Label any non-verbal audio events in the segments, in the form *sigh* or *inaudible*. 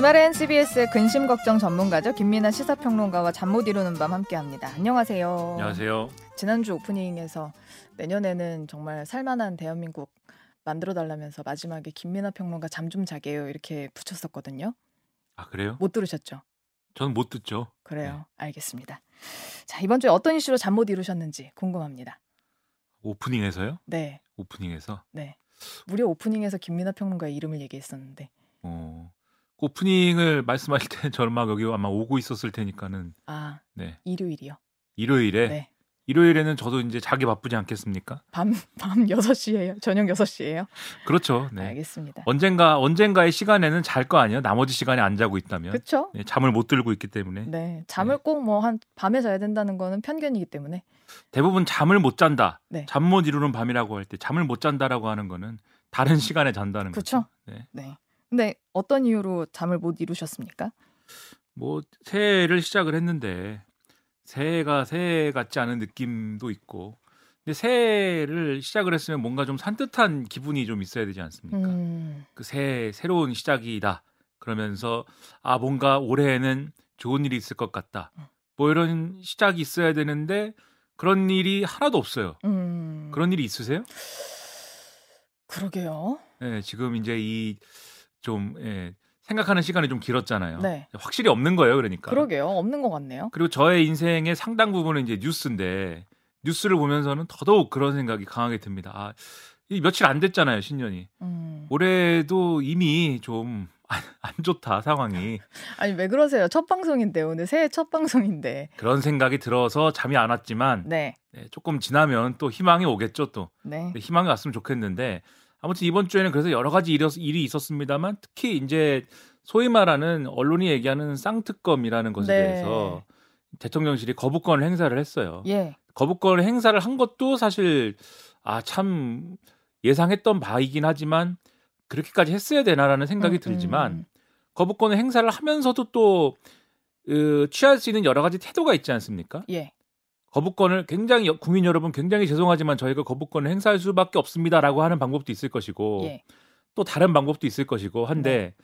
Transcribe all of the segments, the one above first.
주말엔 CBS의 근심 걱정 전문가죠 김민아 시사평론가와 잠 못 이루는 밤 함께합니다. 안녕하세요. 안녕하세요. 지난주 오프닝에서 내년에는 정말 살만한 대한민국 만들어 달라면서 마지막에 김민아 평론가 잠 좀 자게요 이렇게 붙였었거든요. 아 그래요? 못 들으셨죠? 저는 못 듣죠. 그래요. 네. 알겠습니다. 자 이번 주에 어떤 이슈로 잠 못 이루셨는지 궁금합니다. 오프닝에서요? 네, 오프닝에서 네. 무려 오프닝에서 김민아 평론가의 이름을 얘기했었는데 어, 그 오프닝을 말씀하실 때 *laughs* 저는 막 여기 아마 오고 있었을 테니까는 아 네 일요일이요. 일요일에 네. 일요일에는 저도 이제 자기 바쁘지 않겠습니까? 밤, *laughs* 밤 6시에요? 저녁 6시에요? 그렇죠. 네. 알겠습니다. 언젠가 언젠가의 시간에는 잘 거 아니에요? 나머지 시간에 안 자고 있다면 그쵸? 네, 잠을 못 들고 있기 때문에 네. 잠을 꼭뭐 한 밤에 자야 된다는 거는 편견이기 때문에. 대부분 잠을 못 잔다. 네. 잠못 이루는 밤이라고 할 때 잠을 못 잔다라고 하는 거는 다른 시간에 잔다는? 거죠. 네. 네. 근데 어떤 이유로 잠을 못 이루셨습니까? 뭐 새해를 시작을 했는데 새해가 새해 같지 않은 느낌도 있고 근데 새해를 시작을 했으면 뭔가 좀 산뜻한 기분이 좀 있어야 되지 않습니까? 음, 그 새해 새로운 시작이다 그러면서 아 뭔가 올해에는 좋은 일이 있을 것 같다 음. 뭐 이런 시작이 있어야 되는데 그런 일이 하나도 없어요. 음. 그런 일이 있으세요? 그러게요. 네, 지금 이제 이 좀 예, 생각하는 시간이 좀 길었잖아요. 네. 확실히 없는 거예요, 그러니까. 그러게요. 없는 것 같네요. 그리고 저의 인생의 상당 부분은 이제 뉴스인데 뉴스를 보면서는 더더욱 그런 생각이 강하게 듭니다. 아, 이 며칠 안 됐잖아요, 신년이. 음. 올해도 이미 좀안 좋다 상황이 *laughs* 아니 왜 그러세요? 첫 방송인데 오늘 새해 첫 방송인데. 그런 생각이 들어서 잠이 안 왔지만 네. 네, 조금 지나면 또 희망이 오겠죠 또 네. 네, 희망이 왔으면 좋겠는데 아무튼 이번 주에는 그래서 여러 가지 일이, 있었습니다만 특히 이제 소위 말하는 언론이 얘기하는 쌍특검이라는 것에 네. 대해서 대통령실이 거부권을 행사를 했어요. 예. 거부권을 행사를 한 것도 사실 아 참 예상했던 바이긴 하지만 그렇게까지 했어야 되나라는 생각이 음, 들지만 음. 거부권을 행사를 하면서도 또 으, 취할 수 있는 여러 가지 태도가 있지 않습니까? 예. 거부권을 굉장히 여- 국민 여러분 굉장히 죄송하지만 저희가 거부권을 행사할 수밖에 없습니다라고 하는 방법도 있을 것이고 예. 또 다른 방법도 있을 것이고 한데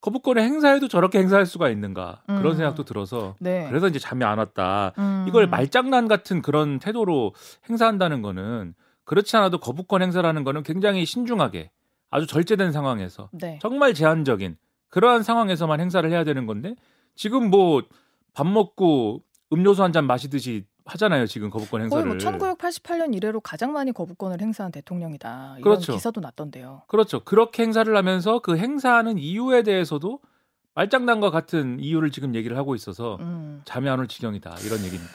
거부권을 행사해도 저렇게 행사할 수가 있는가 그런 음. 생각도 들어서 네. 그래서 이제 잠이 안 왔다. 음. 이걸 말장난 같은 그런 태도로 행사한다는 거는 그렇지 않아도 거부권 행사라는 거는 굉장히 신중하게 아주 절제된 상황에서 네. 정말 제한적인 그러한 상황에서만 행사를 해야 되는 건데 지금 뭐 밥 먹고 음료수 한 잔 마시듯이 하잖아요 지금 거부권 거의 행사를 뭐 1988년 이래로 가장 많이 거부권을 행사한 대통령이다. 이런 그렇죠. 기사도 났던데요. 그렇죠 그렇게 행사를 하면서 그 행사하는 이유에 대해서도 말장난과 같은 이유를 지금 얘기를 하고 있어서 음. 잠이 안 올 지경이다 이런 얘기입니다.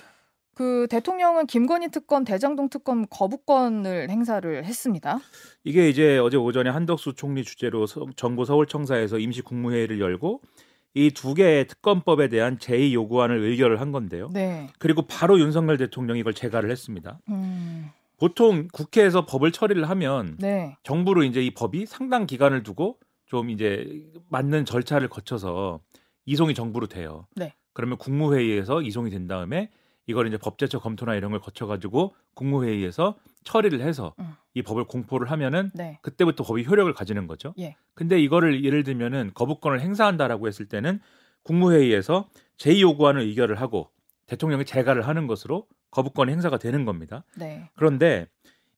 그 대통령은 김건희 특검, 대장동 특검 거부권을 행사를 했습니다. 이게 이제 어제 오전에 한덕수 총리 주재로 서- 정부 서울청사에서 임시 국무회의를 열고 이 두 개의 특검법에 대한 제의 요구안을 의결을 한 건데요. 네. 그리고 바로 윤석열 대통령이 이걸 제가를 했습니다. 음. 보통 국회에서 법을 처리를 하면 네. 정부로 이제 이 법이 상당 기간을 두고 좀 이제 맞는 절차를 거쳐서 이송이 정부로 돼요. 네. 그러면 국무회의에서 이송이 된 다음에 이걸 이제 법제처 검토나 이런 걸 거쳐가지고 국무회의에서 처리를 해서 음. 이 법을 공포를 하면은 네. 그때부터 법이 효력을 가지는 거죠. 예. 근데 이거를 예를 들면은 거부권을 행사한다라고 했을 때는 국무회의에서 제2 요구안을 의결을 하고 대통령이 재가를 하는 것으로 거부권 행사가 되는 겁니다. 네. 그런데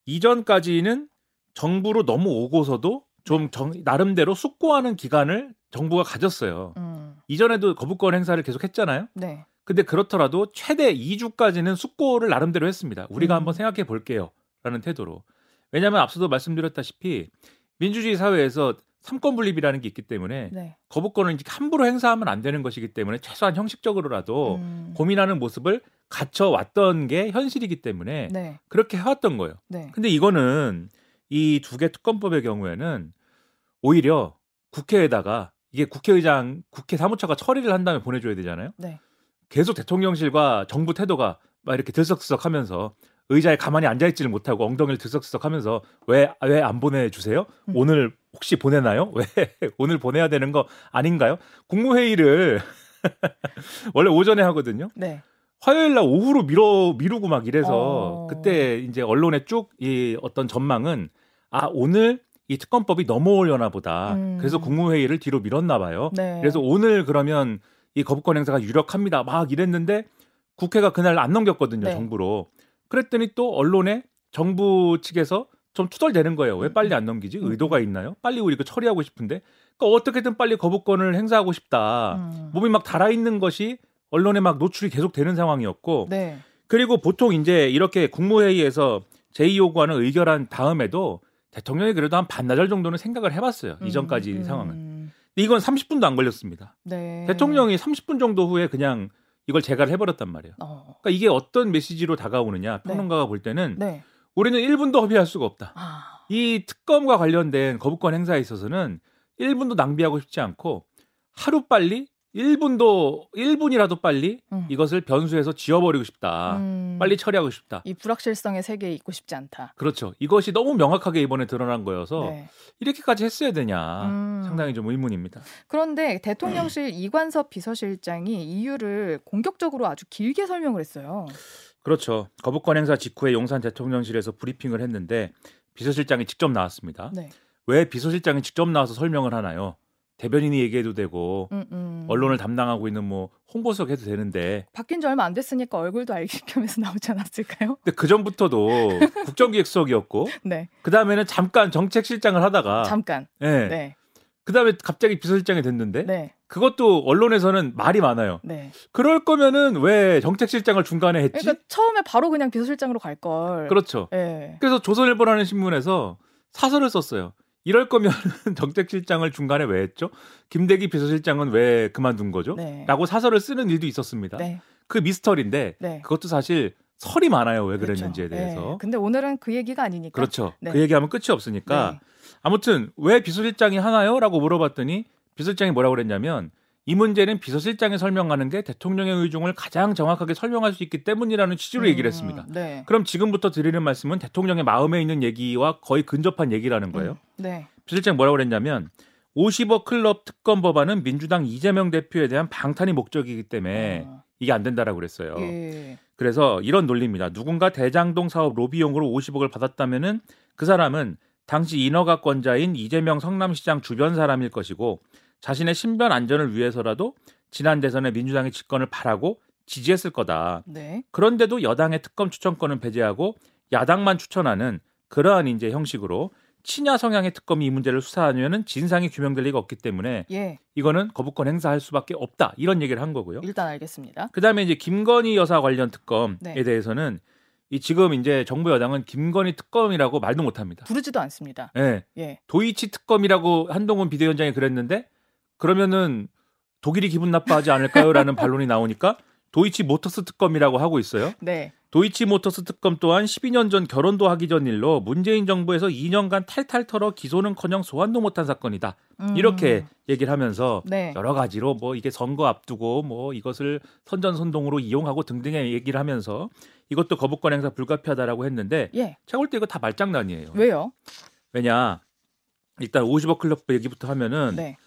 이전까지는 정부로 너무 오고서도 좀 정- 나름대로 숙고하는 기간을 정부가 가졌어요. 음. 이전에도 거부권 행사를 계속 했잖아요. 네. 근데 그렇더라도 최대 2주까지는 숙고를 나름대로 했습니다. 우리가 음. 한번 생각해 볼게요. 라는 태도로. 왜냐하면 앞서도 말씀드렸다시피 민주주의 사회에서 삼권 분립이라는 게 있기 때문에 네. 거부권을 이제 함부로 행사하면 안 되는 것이기 때문에 최소한 형식적으로라도 음. 고민하는 모습을 갖춰 왔던 게 현실이기 때문에 네. 그렇게 해왔던 거예요. 네. 근데 이거는 이 두 개 특검법의 경우에는 오히려 국회에다가 이게 국회의장, 국회 사무처가 처리를 한 다음에 보내줘야 되잖아요. 네. 계속 대통령실과 정부 태도가 막 이렇게 들썩들썩하면서 의자에 가만히 앉아 있지를 못하고 엉덩이를 들썩들썩하면서 왜 왜 안 보내주세요? 음. 오늘 혹시 보내나요? *laughs* 왜 오늘 보내야 되는 거 아닌가요? 국무회의를 *laughs* 원래 오전에 하거든요. 네. 화요일 날 오후로 미뤄 미루고 막 이래서 어. 그때 이제 언론에 쭉 이 어떤 전망은 아 오늘 이 특검법이 넘어오려나 보다. 음. 그래서 국무회의를 뒤로 밀었나 봐요. 네. 그래서 오늘 그러면 이 거부권 행사가 유력합니다. 막 이랬는데 국회가 그날 안 넘겼거든요, 네. 정부로. 그랬더니 또 언론에 정부 측에서 좀 투덜대는 거예요. 왜 음, 빨리 안 넘기지? 음, 의도가 있나요? 빨리 우리 이거 처리하고 싶은데. 그러니까 어떻게든 빨리 거부권을 행사하고 싶다. 음. 몸이 막 달아 있는 것이 언론에 막 노출이 계속 되는 상황이었고 네. 그리고 보통 이제 이렇게 국무회의에서 제의 요구안을 의결한 다음에도 대통령이 그래도 한 반나절 정도는 생각을 해봤어요. 음, 이전까지 음, 상황은. 이건 30분도 안 걸렸습니다. 네. 대통령이 30분 정도 후에 그냥 이걸 재가를 해버렸단 말이에요. 어. 그러니까 이게 어떤 메시지로 다가오느냐 평론가가 볼 때는 네. 우리는 1분도 허비할 수가 없다. 아. 이 특검과 관련된 거부권 행사에 있어서는 1분도 낭비하고 싶지 않고 하루 빨리 1분도 1분이라도 빨리 음. 이것을 변수에서 지워버리고 싶다. 음. 빨리 처리하고 싶다. 이 불확실성의 세계에 있고 싶지 않다. 그렇죠. 이것이 너무 명확하게 이번에 드러난 거여서 네. 이렇게까지 했어야 되냐 음. 상당히 좀 의문입니다. 그런데 대통령실 이관섭 비서실장이 이유를 공격적으로 아주 길게 설명을 했어요. 그렇죠. 거부권 행사 직후에 용산 대통령실에서 브리핑을 했는데 비서실장이 직접 나왔습니다. 네. 왜 비서실장이 직접 나와서 설명을 하나요? 대변인이 얘기해도 되고 음, 음. 언론을 담당하고 있는 뭐 홍보석 해도 되는데 바뀐 지 얼마 안 됐으니까 얼굴도 알기 겸해서 *laughs* 나오지 않았을까요? 근데 그 전부터도 *laughs* 국정기획수석이었고 네. 그 다음에는 잠깐 정책실장을 하다가 잠깐. 예. 네. 그 다음에 갑자기 비서실장이 됐는데 네. 그것도 언론에서는 말이 많아요. 네. 그럴 거면은 왜 정책실장을 중간에 했지? 그러니까 처음에 바로 그냥 비서실장으로 갈 걸. 그렇죠. 네. 그래서 조선일보라는 신문에서 사설을 썼어요. 이럴 거면 *laughs* 정책실장을 중간에 왜 했죠? 김대기 비서실장은 왜 그만둔 거죠? 네. 라고 사설을 쓰는 일도 있었습니다. 네. 그 미스터리인데 네. 그것도 사실 설이 많아요. 왜 그렇죠. 그랬는지에 대해서. 네. 근데 오늘은 그 얘기가 아니니까. 그렇죠. 네. 그 얘기하면 끝이 없으니까 네. 아무튼 왜 비서실장이 하나요? 라고 물어봤더니 비서실장이 뭐라고 그랬냐면 이 문제는 비서실장이 설명하는 게 대통령의 의중을 가장 정확하게 설명할 수 있기 때문이라는 취지로 얘기를 음, 했습니다. 네. 그럼 지금부터 드리는 말씀은 대통령의 마음에 있는 얘기와 거의 근접한 얘기라는 거예요. 음, 네. 비서실장이 뭐라고 그랬냐면 50억 클럽 특검 법안은 민주당 이재명 대표에 대한 방탄이 목적이기 때문에 어, 이게 안 된다라고 그랬어요. 예. 그래서 이런 논리입니다. 누군가 대장동 사업 로비용으로 50억을 받았다면은 그 사람은 당시 인허가권자인 이재명 성남시장 주변 사람일 것이고 자신의 신변 안전을 위해서라도 지난 대선에 민주당의 집권을 바라고 지지했을 거다. 네. 그런데도 여당의 특검 추천권은 배제하고 야당만 추천하는 그러한 이제 형식으로 친야 성향의 특검이 이 문제를 수사하면은 진상이 규명될 리가 없기 때문에 예. 이거는 거부권 행사할 수밖에 없다 이런 얘기를 한 거고요. 일단 알겠습니다. 그다음에 이제 김건희 여사 관련 특검에 네. 대해서는 이 지금 이제 정부 여당은 김건희 특검이라고 말도 못 합니다. 부르지도 않습니다. 예. 예. 도이치 특검이라고 한동훈 비대위원장이 그랬는데 그러면은 독일이 기분 나빠하지 않을까요라는 *laughs* 반론이 나오니까 도이치 모터스 특검이라고 하고 있어요. 네. 도이치 모터스 특검 또한 12년 전 결혼도 하기 전 일로 문재인 정부에서 2년간 탈탈 털어 기소는커녕 소환도 못한 사건이다. 음, 이렇게 얘기를 하면서 네. 여러 가지로 뭐 이게 선거 앞두고 뭐 이것을 선전선동으로 이용하고 등등의 얘기를 하면서 이것도 거부권 행사 불가피하다라고 했는데 예. 제가 볼 때 이거 다 말장난이에요. 왜요? 왜냐 일단 50억 클럽 얘기부터 하면은 네.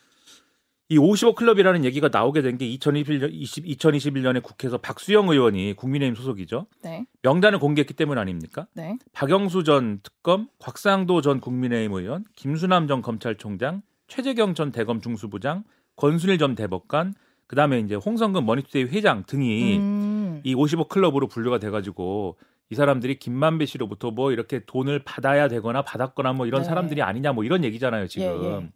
이 50억 클럽이라는 얘기가 나오게 된 게 2021년 20, 2021년에 국회에서 박수영 의원이 국민의힘 소속이죠. 네. 명단을 공개했기 때문 아닙니까? 네. 박영수 전 특검, 곽상도 전 국민의힘 의원, 김수남 전 검찰총장, 최재경 전 대검 중수부장, 권순일 전 대법관, 그다음에 이제 홍성근 머니투데이 회장 등이 음, 이 50억 클럽으로 분류가 돼 가지고 이 사람들이 김만배 씨로부터 뭐 이렇게 돈을 받아야 되거나 받았거나 뭐 이런 네. 사람들이 아니냐 뭐 이런 얘기잖아요 지금. 예, 예.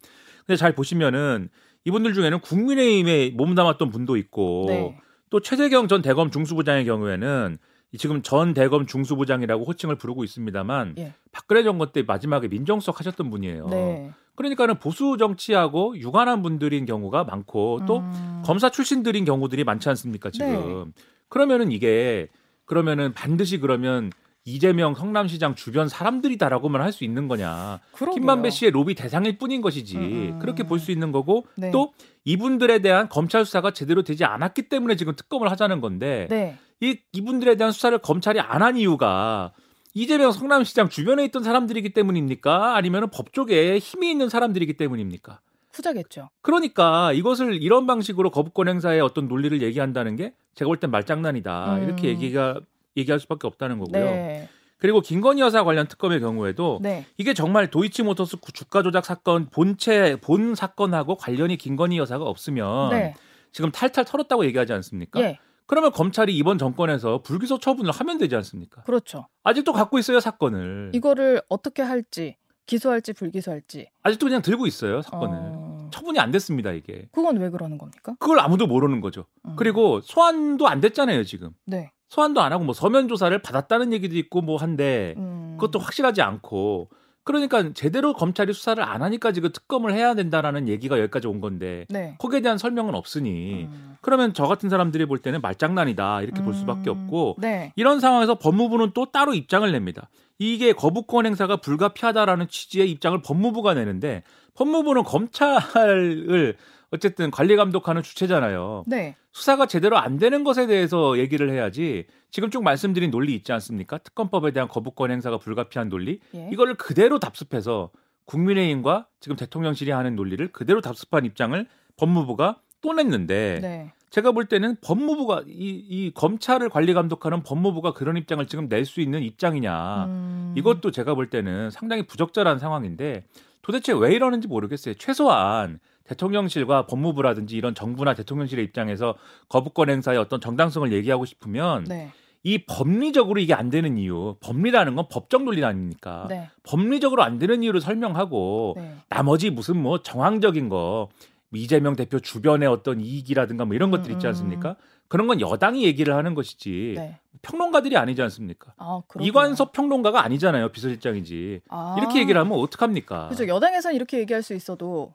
근데 잘 보시면은 이분들 중에는 국민의힘에 몸담았던 분도 있고 네. 또 최재경 전 대검 중수부장의 경우에는 이 지금 전 대검 중수부장이라고 호칭을 부르고 있습니다만 예. 박근혜 정권 때 마지막에 민정수석 하셨던 분이에요. 네. 그러니까는 보수 정치하고 유관한 분들인 경우가 많고 또 음, 검사 출신들인 경우들이 많지 않습니까 지금? 네. 그러면은 이게 그러면은 반드시 그러면 이재명 성남시장 주변 사람들이다라고만 할 수 있는 거냐? 그러게요. 김만배 씨의 로비 대상일 뿐인 것이지 음. 그렇게 볼 수 있는 거고 네. 또 이분들에 대한 검찰 수사가 제대로 되지 않았기 때문에 지금 특검을 하자는 건데 네. 이 이분들에 대한 수사를 검찰이 안 한 이유가 이재명 성남시장 주변에 있던 사람들이기 때문입니까? 아니면 법 쪽에 힘이 있는 사람들이기 때문입니까? 후자겠죠. 그러니까 이것을 이런 방식으로 거부권 행사의 어떤 논리를 얘기한다는 게 제가 볼 땐 말장난이다 음. 이렇게 얘기가 얘기할 수밖에 없다는 거고요. 네. 그리고 김건희 여사 관련 특검의 경우에도 네. 이게 정말 도이치모터스 주가 조작 사건 본체 본 사건하고 관련이 김건희 여사가 없으면 네. 지금 탈탈 털었다고 얘기하지 않습니까? 예. 그러면 검찰이 이번 정권에서 불기소 처분을 하면 되지 않습니까? 그렇죠. 아직도 갖고 있어요 사건을. 이거를 어떻게 할지 기소할지 불기소할지. 아직도 그냥 들고 있어요 사건을. 어... 처분이 안 됐습니다 이게. 그건 왜 그러는 겁니까? 그걸 아무도 모르는 거죠. 음. 그리고 소환도 안 됐잖아요 지금. 네. 소환도 안 하고 뭐 서면 조사를 받았다는 얘기도 있고 뭐 한데 음... 그것도 확실하지 않고 그러니까 제대로 검찰이 수사를 안 하니까 지금 특검을 해야 된다라는 얘기가 여기까지 온 건데 네. 거기에 대한 설명은 없으니 음... 그러면 저 같은 사람들이 볼 때는 말장난이다 이렇게 볼 수밖에 음, 없고 네. 이런 상황에서 법무부는 또 따로 입장을 냅니다. 이게 거부권 행사가 불가피하다라는 취지의 입장을 법무부가 내는데 법무부는 검찰을 어쨌든 관리 감독하는 주체잖아요. 네. 수사가 제대로 안 되는 것에 대해서 얘기를 해야지 지금 쭉 말씀드린 논리 있지 않습니까? 특검법에 대한 거부권 행사가 불가피한 논리 예. 이거를 그대로 답습해서 국민의힘과 지금 대통령실이 하는 논리를 그대로 답습한 입장을 법무부가 또 냈는데 네. 제가 볼 때는 법무부가 이, 이 검찰을 관리 감독하는 법무부가 그런 입장을 지금 낼 수 있는 입장이냐 음... 이것도 제가 볼 때는 상당히 부적절한 상황인데 도대체 왜 이러는지 모르겠어요. 최소한 대통령실과 법무부라든지 이런 정부나 대통령실의 입장에서 거부권 행사의 어떤 정당성을 얘기하고 싶으면 네. 이 법리적으로 이게 안 되는 이유, 법리라는 건 법적 논리 아닙니까? 네. 법리적으로 안 되는 이유를 설명하고 네. 나머지 무슨 뭐 정황적인 거 이재명 대표 주변의 어떤 이익이라든가 뭐 이런 것들 있지 음, 않습니까? 그런 건 여당이 얘기를 하는 것이지 네. 평론가들이 아니지 않습니까? 아. 이관섭 평론가가 아니잖아요 비서실장이지 아. 이렇게 얘기를 하면 어떡합니까? 그죠. 여당에서는 이렇게 얘기할 수 있어도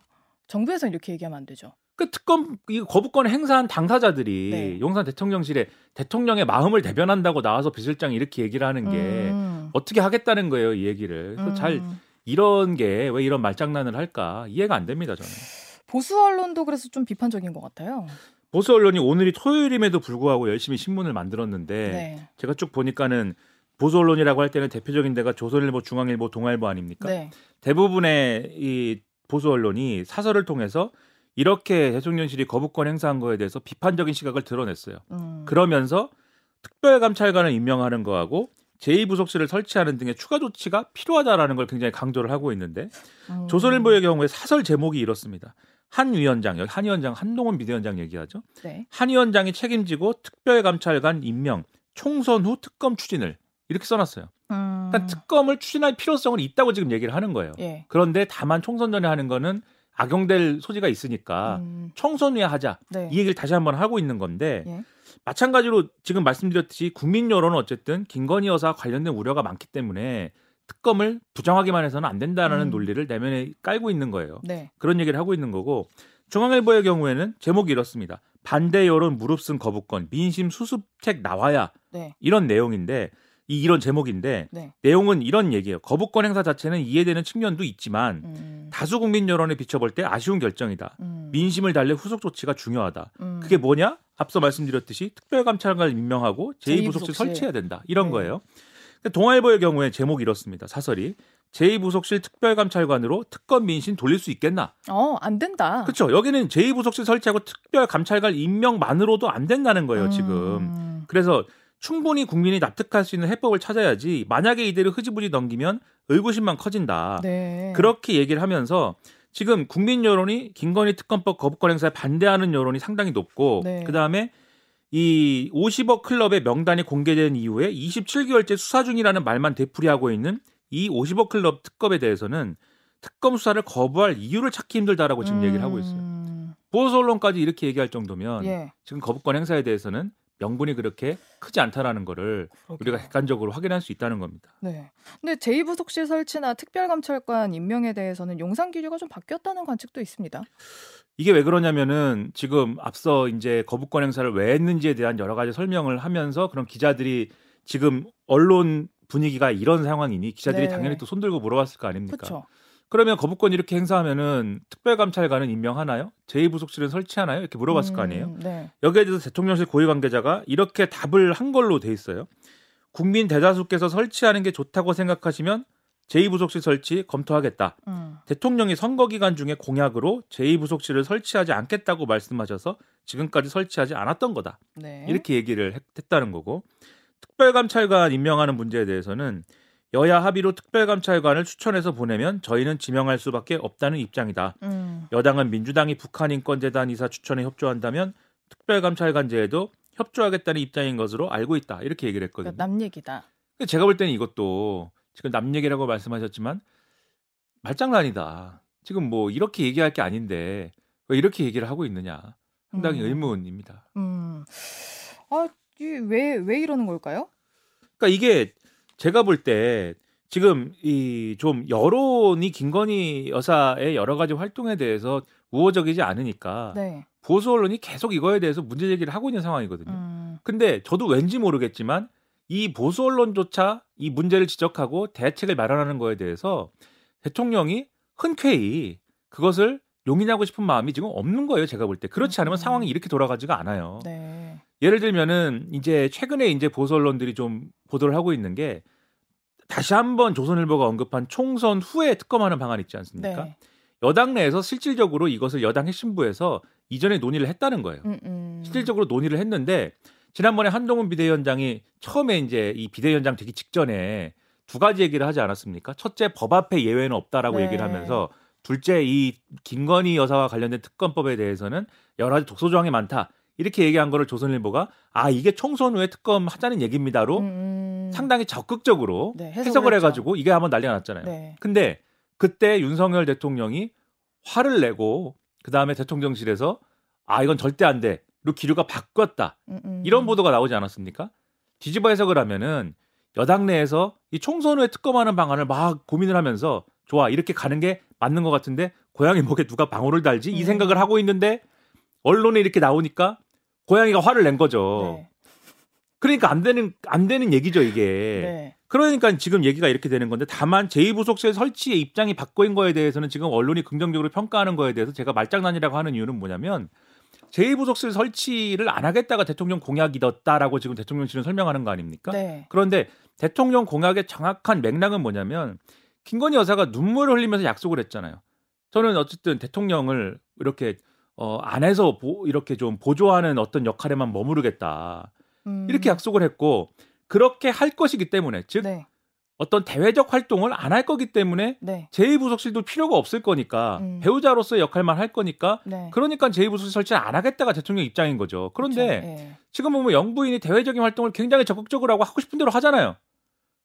정부에서는 이렇게 얘기하면 안 되죠. 그 특검 이 거부권 행사한 당사자들이 네. 용산 대통령실에 대통령의 마음을 대변한다고 나와서 비서실장이 이렇게 얘기를 하는 게 음. 어떻게 하겠다는 거예요 이 얘기를 음. 잘 이런 게 왜 이런 말장난을 할까 이해가 안 됩니다 저는 보수 언론도 그래서 좀 비판적인 것 같아요. 보수 언론이 오늘이 토요일임에도 불구하고 열심히 신문을 만들었는데 네. 제가 쭉 보니까는 보수 언론이라고 할 때는 대표적인 데가 조선일보, 중앙일보, 동아일보 아닙니까? 네. 대부분의 이 보수 언론이 사설을 통해서 이렇게 대통령실이 거부권 행사한 거에 대해서 비판적인 시각을 드러냈어요. 음. 그러면서 특별감찰관을 임명하는 거하고 제2부속실을 설치하는 등의 추가 조치가 필요하다라는 걸 굉장히 강조를 하고 있는데 음. 조선일보의 경우에 사설 제목이 이렇습니다. 한 위원장, 여기 한 위원장 한동훈 비대위원장 얘기하죠. 네. 한 위원장이 책임지고 특별감찰관 임명, 총선 후 특검 추진을 이렇게 써놨어요. 음. 그러니까 특검을 추진할 필요성은 있다고 지금 얘기를 하는 거예요. 예. 그런데 다만 총선 전에 하는 거는 악용될 소지가 있으니까 음. 총선 후에 하자. 네. 이 얘기를 다시 한번 하고 있는 건데 예. 마찬가지로 지금 말씀드렸듯이 국민 여론은 어쨌든 김건희 여사 관련된 우려가 많기 때문에 특검을 부정하기만 해서는 안 된다라는 음. 논리를 내면에 깔고 있는 거예요. 네. 그런 얘기를 하고 있는 거고 중앙일보의 경우에는 제목이 이렇습니다. 반대 여론 무릅쓴 거부권 민심 수습책 나와야 네. 이런 내용인데 이 이런 제목인데 네. 내용은 이런 얘기예요. 거부권 행사 자체는 이해되는 측면도 있지만 음. 다수 국민 여론에 비춰볼 때 아쉬운 결정이다. 음. 민심을 달래 후속 조치가 중요하다. 음. 그게 뭐냐? 앞서 말씀드렸듯이 특별감찰관을 임명하고 제2부속실 제2부속실. 설치해야 된다. 이런 네. 거예요. 동아일보의 경우에 제목이 이렇습니다. 사설이 제2부속실 특별감찰관으로 특검 민심 돌릴 수 있겠나? 어, 안 된다. 그렇죠. 여기는 제2부속실 설치하고 특별감찰관 임명만으로도 안 된다는 거예요. 지금. 음. 그래서 충분히 국민이 납득할 수 있는 해법을 찾아야지 만약에 이대로 흐지부지 넘기면 의구심만 커진다. 네. 그렇게 얘기를 하면서 지금 국민 여론이 김건희 특검법 거부권 행사에 반대하는 여론이 상당히 높고 네. 그다음에 이 50억 클럽의 명단이 공개된 이후에 27개월째 수사 중이라는 말만 되풀이하고 있는 이 50억 클럽 특검에 대해서는 특검 수사를 거부할 이유를 찾기 힘들다라고 지금 얘기를 하고 있어요. 음. 보수 언론까지 이렇게 얘기할 정도면 예. 지금 거부권 행사에 대해서는 명분이 그렇게 크지 않다라는 거를 우리가 그러게요. 객관적으로 확인할 수 있다는 겁니다. 네. 근데 제2부속실 설치나 특별감찰관 임명에 대해서는 용산 기류가 좀 바뀌었다는 관측도 있습니다. 이게 왜 그러냐면은 지금 앞서 이제 거부권 행사를 왜 했는지에 대한 여러 가지 설명을 하면서 그런 기자들이 지금 언론 분위기가 이런 상황이니 기자들이 네. 당연히 또 손들고 물어봤을 거 아닙니까? 그렇죠. 그러면 거부권 이렇게 행사하면은 특별감찰관은 임명하나요? 제2부속실은 설치하나요? 이렇게 물어봤을 거 아니에요? 음, 네. 여기에 대해서 대통령실 고위 관계자가 이렇게 답을 한 걸로 돼 있어요. 국민 대다수께서 설치하는 게 좋다고 생각하시면 제2부속실 설치 검토하겠다. 음. 대통령이 선거 기간 중에 공약으로 제2부속실을 설치하지 않겠다고 말씀하셔서 지금까지 설치하지 않았던 거다. 네. 이렇게 얘기를 했- 했다는 거고 특별감찰관 임명하는 문제에 대해서는 여야 합의로 특별감찰관을 추천해서 보내면 저희는 지명할 수밖에 없다는 입장이다. 음. 여당은 민주당이 북한인권재단 이사 추천에 협조한다면 특별감찰관제에도 협조하겠다는 입장인 것으로 알고 있다. 이렇게 얘기를 했거든요. 그러니까 남 얘기다. 제가 볼 때는 이것도 지금 남 얘기라고 말씀하셨지만 말장난이다. 지금 뭐 이렇게 얘기할 게 아닌데 왜 이렇게 얘기를 하고 있느냐. 상당히 음. 의문입니다. 음. 아, 왜왜 왜 이러는 걸까요? 그러니까 이게 제가 볼 때 지금 이 좀 여론이 김건희 여사의 여러 가지 활동에 대해서 우호적이지 않으니까 네. 보수 언론이 계속 이거에 대해서 문제 제기를 하고 있는 상황이거든요. 음. 근데 저도 왠지 모르겠지만 이 보수 언론조차 이 문제를 지적하고 대책을 마련하는 거에 대해서 대통령이 흔쾌히 그것을 용인하고 싶은 마음이 지금 없는 거예요. 제가 볼 때. 그렇지 않으면 음. 상황이 이렇게 돌아가지가 않아요. 네. 예를 들면은 이제 최근에 이제 보수 언론들이 좀 보도를 하고 있는 게 다시 한번 조선일보가 언급한 총선 후에 특검하는 방안 있지 않습니까? 네. 여당 내에서 실질적으로 이것을 여당 핵심부에서 이전에 논의를 했다는 거예요. 음, 음. 실질적으로 논의를 했는데 지난번에 한동훈 비대위원장이 처음에 이제 이 비대위원장 되기 직전에 두 가지 얘기를 하지 않았습니까? 첫째 법 앞에 예외는 없다라고 네. 얘기를 하면서 둘째 이 김건희 여사와 관련된 특검법에 대해서는 여러 가지 독소 조항이 많다. 이렇게 얘기한 거를 조선일보가 아 이게 총선 후에 특검 하자는 얘기입니다로 음, 음. 상당히 적극적으로 네, 해석을 해석을. 해가지고 이게 한번 난리가 났잖아요. 네. 근데 그때 윤석열 대통령이 화를 내고 그 다음에 대통령실에서 아 이건 절대 안 돼. 그리고 기류가 바뀌었다. 음, 음. 이런 보도가 나오지 않았습니까? 뒤집어 해석을 하면은 여당 내에서 이 총선 후에 특검하는 방안을 막 고민을 하면서 좋아 이렇게 가는 게 맞는 것 같은데 고양이 목에 누가 방울을 달지 이 음. 생각을 하고 있는데 언론에 이렇게 나오니까 고양이가 화를 낸 거죠. 네. 그러니까 안 되는 안 되는 얘기죠 이게. 네. 그러니까 지금 얘기가 이렇게 되는 건데 다만 제2부속실 설치의 입장이 바뀐 거에 대해서는 지금 언론이 긍정적으로 평가하는 거에 대해서 제가 말장난이라고 하는 이유는 뭐냐면 제2부속실 설치를 안 하겠다가 대통령 공약이었다라고 지금 대통령실은 설명하는 거 아닙니까? 네. 그런데 대통령 공약의 정확한 맥락은 뭐냐면 김건희 여사가 눈물을 흘리면서 약속을 했잖아요. 저는 어쨌든 대통령을 이렇게 어 안에서 보, 이렇게 좀 보조하는 어떤 역할에만 머무르겠다. 음. 이렇게 약속을 했고 그렇게 할 것이기 때문에 즉 네. 어떤 대외적 활동을 안 할 거기 때문에 네. 제2부속실도 필요가 없을 거니까 음. 배우자로서의 역할만 할 거니까 네. 그러니까 제2부속실 설치를 안 하겠다가 대통령 입장인 거죠. 그런데 그렇죠. 예. 지금 보면 영부인이 대외적인 활동을 굉장히 적극적으로 하고 하고 싶은 대로 하잖아요.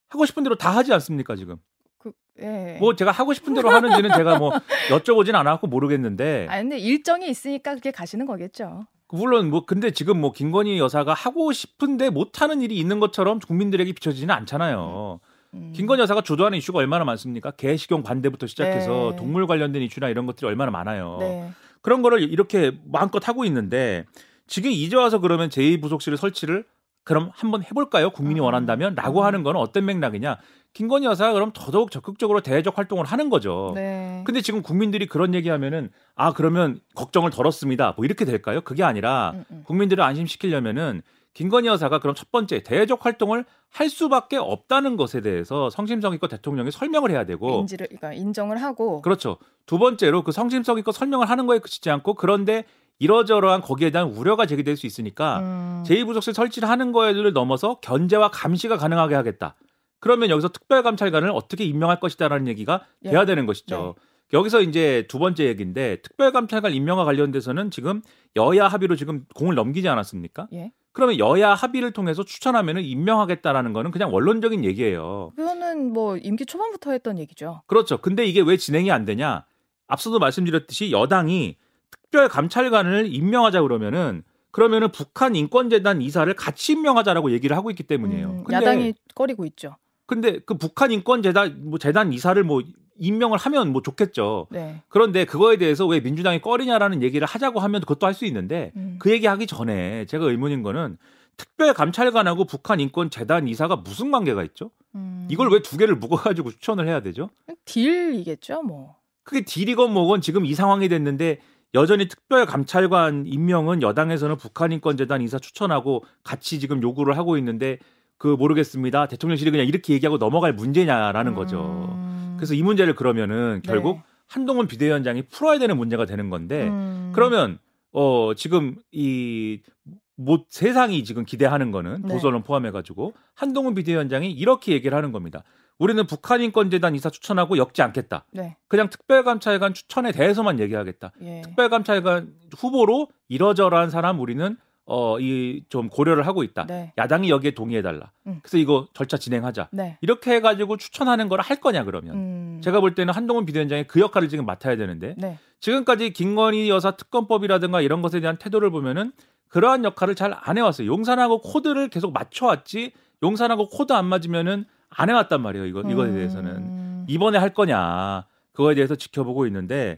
하고 싶은 대로 다 하지 않습니까 지금? 그, 예. 뭐 제가 하고 싶은 대로 하는지는 제가 뭐 *laughs* 여쭤보진 않았고 모르겠는데 아 근데 일정이 있으니까 그렇게 가시는 거겠죠. 물론 뭐 근데 지금 뭐 김건희 여사가 하고 싶은데 못 하는 일이 있는 것처럼 국민들에게 비춰지지는 않잖아요. 음. 김건희 여사가 주도하는 이슈가 얼마나 많습니까? 개식용 반대부터 시작해서 네. 동물 관련된 이슈나 이런 것들이 얼마나 많아요. 네. 그런 거를 이렇게 마음껏 하고 있는데 지금 이제 와서 그러면 제2부속실을 설치를 그럼 한번 해볼까요? 국민이 음. 원한다면? 라고 음. 하는 건 어떤 맥락이냐? 김건희 여사가 그럼 더더욱 적극적으로 대외적 활동을 하는 거죠. 네. 근데 지금 국민들이 그런 얘기하면은 아 그러면 걱정을 덜었습니다. 뭐 이렇게 될까요? 그게 아니라 음, 음. 국민들을 안심시키려면은 김건희 여사가 그럼 첫 번째 대외적 활동을 할 수밖에 없다는 것에 대해서 성심성의껏 대통령이 설명을 해야 되고 인지를 그러니까 인정을 하고 그렇죠. 두 번째로 그 성심성의껏 설명을 하는 거에 그치지 않고 그런데 이러저러한 거기에 대한 우려가 제기될 수 있으니까 음. 제2부속실 설치를 하는 거에를 넘어서 견제와 감시가 가능하게 하겠다. 그러면 여기서 특별감찰관을 어떻게 임명할 것이다라는 얘기가 예. 돼야 되는 것이죠. 여기서 이제 두 번째 얘기인데 특별감찰관 임명과 관련돼서는 지금 여야 합의로 지금 공을 넘기지 않았습니까? 예. 그러면 여야 합의를 통해서 추천하면은 임명하겠다라는 거는 그냥 원론적인 얘기예요. 그거는 뭐 임기 초반부터 했던 얘기죠. 그렇죠. 근데 이게 왜 진행이 안 되냐? 앞서도 말씀드렸듯이 여당이 특별 감찰관을 임명하자 그러면은 그러면은 북한 인권재단 이사를 같이 임명하자라고 얘기를 하고 있기 때문이에요. 음, 야당이 꺼리고 있죠. 근데 그 북한 인권 재단 뭐 재단 이사를 뭐 임명을 하면 뭐 좋겠죠. 네. 그런데 그거에 대해서 왜 민주당이 꺼리냐라는 얘기를 하자고 하면 그것도 할 수 있는데 음. 그 얘기하기 전에 제가 의문인 거는 특별 감찰관하고 북한 인권 재단 이사가 무슨 관계가 있죠? 음. 이걸 왜 두 개를 묶어가지고 추천을 해야 되죠? 딜이겠죠, 뭐. 그게 딜이건 뭐건 지금 이 상황이 됐는데 여전히 특별 감찰관 임명은 여당에서는 북한 인권 재단 이사 추천하고 같이 지금 요구를 하고 있는데 그 모르겠습니다. 대통령실이 그냥 이렇게 얘기하고 넘어갈 문제냐라는 거죠. 음. 그래서 이 문제를 그러면은 네. 결국 한동훈 비대위원장이 풀어야 되는 문제가 되는 건데 음. 그러면 어 지금 이뭐 세상이 지금 기대하는 거는 네. 보수 언론 포함해가지고 한동훈 비대위원장이 이렇게 얘기를 하는 겁니다. 우리는 북한인권재단 이사 추천하고 엮지 않겠다. 네. 그냥 특별감찰관 추천에 대해서만 얘기하겠다. 예. 특별감찰관 후보로 이러저러한 사람 우리는 어 이 좀 고려를 하고 있다. 네. 야당이 여기에 동의해달라. 음. 그래서 이거 절차 진행하자. 네. 이렇게 해가지고 추천하는 걸 할 거냐 그러면. 음. 제가 볼 때는 한동훈 비대위원장이 그 역할을 지금 맡아야 되는데 네. 지금까지 김건희 여사 특검법이라든가 이런 것에 대한 태도를 보면은 그러한 역할을 잘 안 해왔어요. 용산하고 코드를 계속 맞춰왔지 용산하고 코드 안 맞으면은 안 해왔단 말이에요. 이거 이거에 대해서는 음. 이번에 할 거냐 그거에 대해서 지켜보고 있는데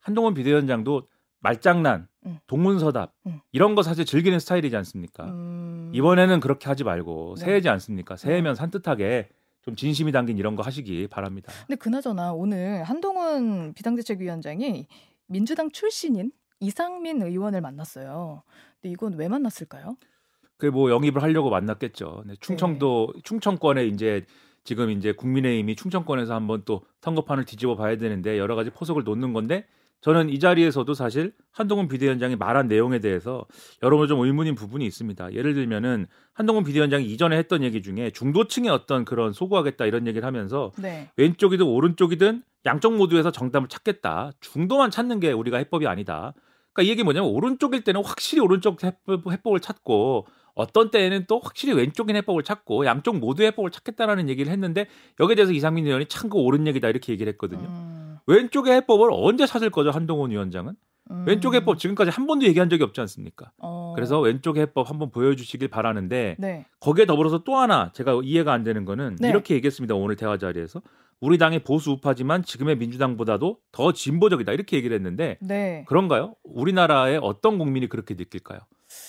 한동훈 비대위원장도 말장난, 음. 동문서답 음. 이런 거 사실 즐기는 스타일이지 않습니까? 음. 이번에는 그렇게 하지 말고 네. 새해지 않습니까? 새해면 산뜻하게 좀 진심이 담긴 이런 거 하시기 바랍니다. 근데 그나저나 오늘 한동훈 비상대책위원장이 민주당 출신인 이상민 의원을 만났어요. 근데 이건 왜 만났을까요? 그뭐 영입을 하려고 만났겠죠. 네, 충청도 충청권에 이제 지금 이제 국민의힘이 충청권에서 한번 또 선거판을 뒤집어 봐야 되는데 여러 가지 포석을 놓는 건데 저는 이 자리에서도 사실 한동훈 비대위원장이 말한 내용에 대해서 여러모로 좀 의문인 부분이 있습니다. 예를 들면은 한동훈 비대위원장이 이전에 했던 얘기 중에 중도층의 어떤 그런 소구하겠다 이런 얘기를 하면서 네. 왼쪽이든 오른쪽이든 양쪽 모두에서 정답을 찾겠다. 중도만 찾는 게 우리가 해법이 아니다. 그러니까 이 얘기 뭐냐면 오른쪽일 때는 확실히 오른쪽 해법- 해법을 찾고 어떤 때에는 또 확실히 왼쪽인 해법을 찾고 양쪽 모두의 해법을 찾겠다라는 얘기를 했는데 여기에 대해서 이상민 의원이 참 그 옳은 얘기다 이렇게 얘기를 했거든요. 음. 왼쪽의 해법을 언제 찾을 거죠 한동훈 위원장은? 음. 왼쪽 해법 지금까지 한 번도 얘기한 적이 없지 않습니까? 어. 그래서 왼쪽의 해법 한번 보여주시길 바라는데 네. 거기에 더불어서 또 하나 제가 이해가 안 되는 거는 네. 이렇게 얘기했습니다. 오늘 대화 자리에서 우리 당이 보수 우파지만 지금의 민주당보다도 더 진보적이다 이렇게 얘기를 했는데 네. 그런가요? 우리나라의 어떤 국민이 그렇게 느낄까요?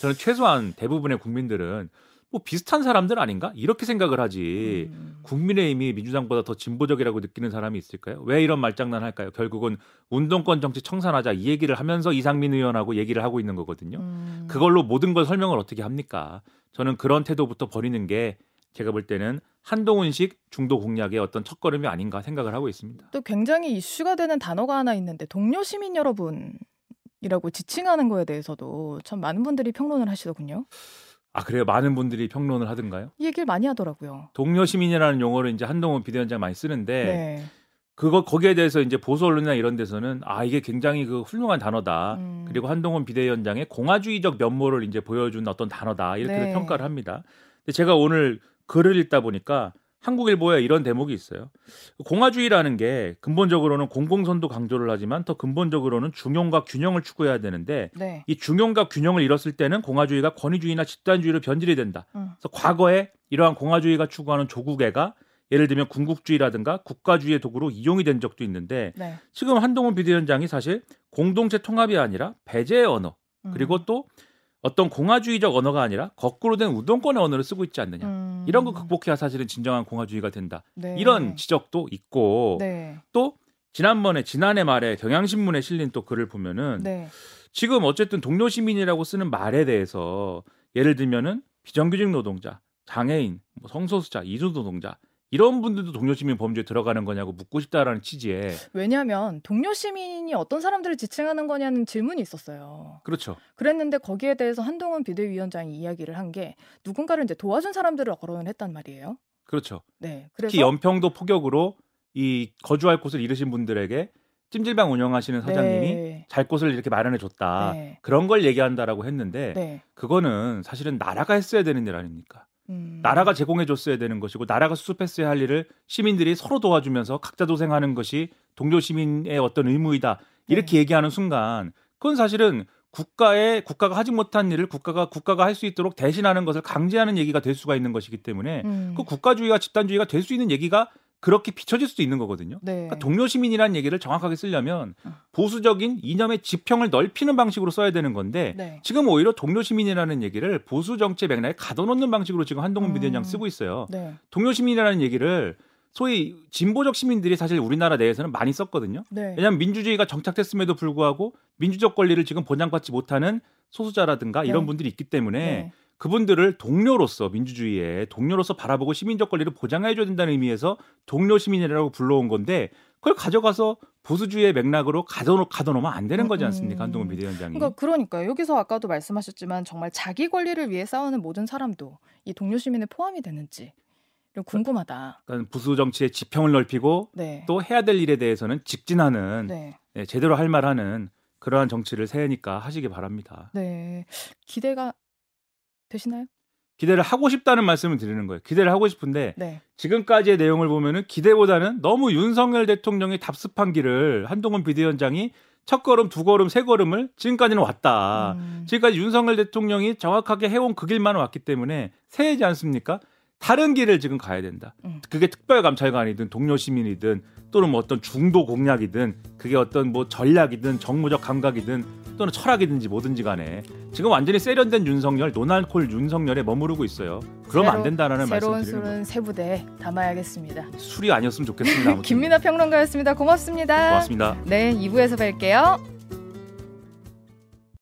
저는 최소한 대부분의 국민들은 뭐 비슷한 사람들 아닌가 이렇게 생각을 하지. 음. 국민의힘이 민주당보다 더 진보적이라고 느끼는 사람이 있을까요? 왜 이런 말장난 할까요? 결국은 운동권 정치 청산하자 이 얘기를 하면서 이상민 의원하고 얘기를 하고 있는 거거든요. 음. 그걸로 모든 걸 설명을 어떻게 합니까? 저는 그런 태도부터 버리는 게 제가 볼 때는 한동훈식 중도 공략의 어떤 첫걸음이 아닌가 생각을 하고 있습니다. 또 굉장히 이슈가 되는 단어가 하나 있는데 동료 시민 여러분이라고 지칭하는 거에 대해서도 참 많은 분들이 평론을 하시더군요. 아 그래요? 많은 분들이 평론을 하던가요? 이 얘기를 많이 하더라고요. 동료 시민이라는 용어를 이제 한동훈 비대위원장 많이 쓰는데 네. 그거 거기에 대해서 이제 보수 언론이나 이런 데서는 아 이게 굉장히 그 훌륭한 단어다. 음. 그리고 한동훈 비대위원장의 공화주의적 면모를 이제 보여준 어떤 단어다 이렇게 네. 평가를 합니다. 근데 제가 오늘 글을 읽다 보니까 한국일보에 이런 대목이 있어요. 공화주의라는 게 근본적으로는 공공선도 강조를 하지만 더 근본적으로는 중용과 균형을 추구해야 되는데 네. 이 중용과 균형을 잃었을 때는 공화주의가 권위주의나 집단주의로 변질이 된다. 음. 그래서 과거에 이러한 공화주의가 추구하는 조국애가 예를 들면 군국주의라든가 국가주의의 도구로 이용이 된 적도 있는데 네. 지금 한동훈 비대위원장이 사실 공동체 통합이 아니라 배제의 언어 음. 그리고 또 어떤 공화주의적 언어가 아니라 거꾸로 된 우동권의 언어를 쓰고 있지 않느냐 음. 이런 거 극복해야 사실은 진정한 공화주의가 된다 네. 이런 지적도 있고 네. 또 지난번에 지난해 말에 경향신문에 실린 또 글을 보면은 네. 지금 어쨌든 동료 시민이라고 쓰는 말에 대해서 예를 들면은 비정규직 노동자, 장애인, 뭐 성소수자, 이주 노동자 이런 분들도 동료 시민 범죄에 들어가는 거냐고 묻고 싶다라는 취지에 왜냐하면 동료 시민이 어떤 사람들을 지칭하는 거냐는 질문이 있었어요. 그렇죠. 그랬는데 거기에 대해서 한동훈 비대위원장이 이야기를 한 게 누군가를 이제 도와준 사람들을 거론을 했단 말이에요. 그렇죠. 네. 그래서 특히 연평도 포격으로 이 거주할 곳을 잃으신 분들에게 찜질방 운영하시는 사장님이 네. 잘 곳을 이렇게 마련해 줬다. 네. 그런 걸 얘기한다라고 했는데 네. 그거는 사실은 나라가 했어야 되는 일 아닙니까? 음. 나라가 제공해 줬어야 되는 것이고 나라가 수습했어야 할 일을 시민들이 서로 도와주면서 각자 도생하는 것이 동료 시민의 어떤 의무이다. 이렇게 네. 얘기하는 순간 그건 사실은 국가의 국가가 하지 못한 일을 국가가 국가가 할 수 있도록 대신하는 것을 강제하는 얘기가 될 수가 있는 것이기 때문에 음. 그 국가주의와 집단주의가 될 수 있는 얘기가 그렇게 비춰질 수도 있는 거거든요. 네. 그러니까 동료 시민이라는 얘기를 정확하게 쓰려면 어. 보수적인 이념의 지평을 넓히는 방식으로 써야 되는 건데 네. 지금 오히려 동료 시민이라는 얘기를 보수 정치 맥락에 가둬놓는 방식으로 지금 한동훈 음. 비대위원장 쓰고 있어요. 네. 동료 시민이라는 얘기를 소위 진보적 시민들이 사실 우리나라 내에서는 많이 썼거든요. 네. 왜냐하면 민주주의가 정착됐음에도 불구하고 민주적 권리를 지금 보장받지 못하는 소수자라든가 이런 네. 분들이 있기 때문에 네. 그분들을 동료로서 민주주의의 동료로서 바라보고 시민적 권리를 보장해 줘야 된다는 의미에서 동료 시민이라고 불러온 건데 그걸 가져가서 보수주의 맥락으로 가둬 가둬놓으면 안 되는 거지 음, 않습니까? 음. 한동훈 비대위원장이. 그러니까 그러니까요. 여기서 아까도 말씀하셨지만 정말 자기 권리를 위해 싸우는 모든 사람도 이 동료 시민에 포함이 되는지 좀 궁금하다. 그러니까 보수 정치의 지평을 넓히고 네. 또 해야 될 일에 대해서는 직진하는 네. 예, 제대로 할 말하는 그러한 정치를 세우니까 하시기 바랍니다. 네. 기대가 되시나요? 기대를 하고 싶다는 말씀을 드리는 거예요. 기대를 하고 싶은데 네. 지금까지의 내용을 보면은 기대보다는 너무 윤석열 대통령의 답습한 길을 한동훈 비대위원장이 첫 걸음, 두 걸음, 세 걸음을 지금까지는 왔다. 음, 지금까지 윤석열 대통령이 정확하게 해온 그 길만 왔기 때문에 새해지 않습니까? 다른 길을 지금 가야 된다. 음. 그게 특별감찰관이든 동료 시민이든 또는 뭐 어떤 중도 공략이든 그게 어떤 뭐 전략이든 정무적 감각이든 또는 철학이든지 뭐든지 간에 지금 완전히 세련된 윤석열, 노날콜 윤석열에 머무르고 있어요. 그러면 안 된다라는 새로운 말씀 드리는 거예요. 술은 세 부대에 담아야겠습니다. 술이 아니었으면 좋겠습니다. *laughs* 김민아 평론가였습니다. 고맙습니다. 고맙습니다. 네, 2부에서 뵐게요.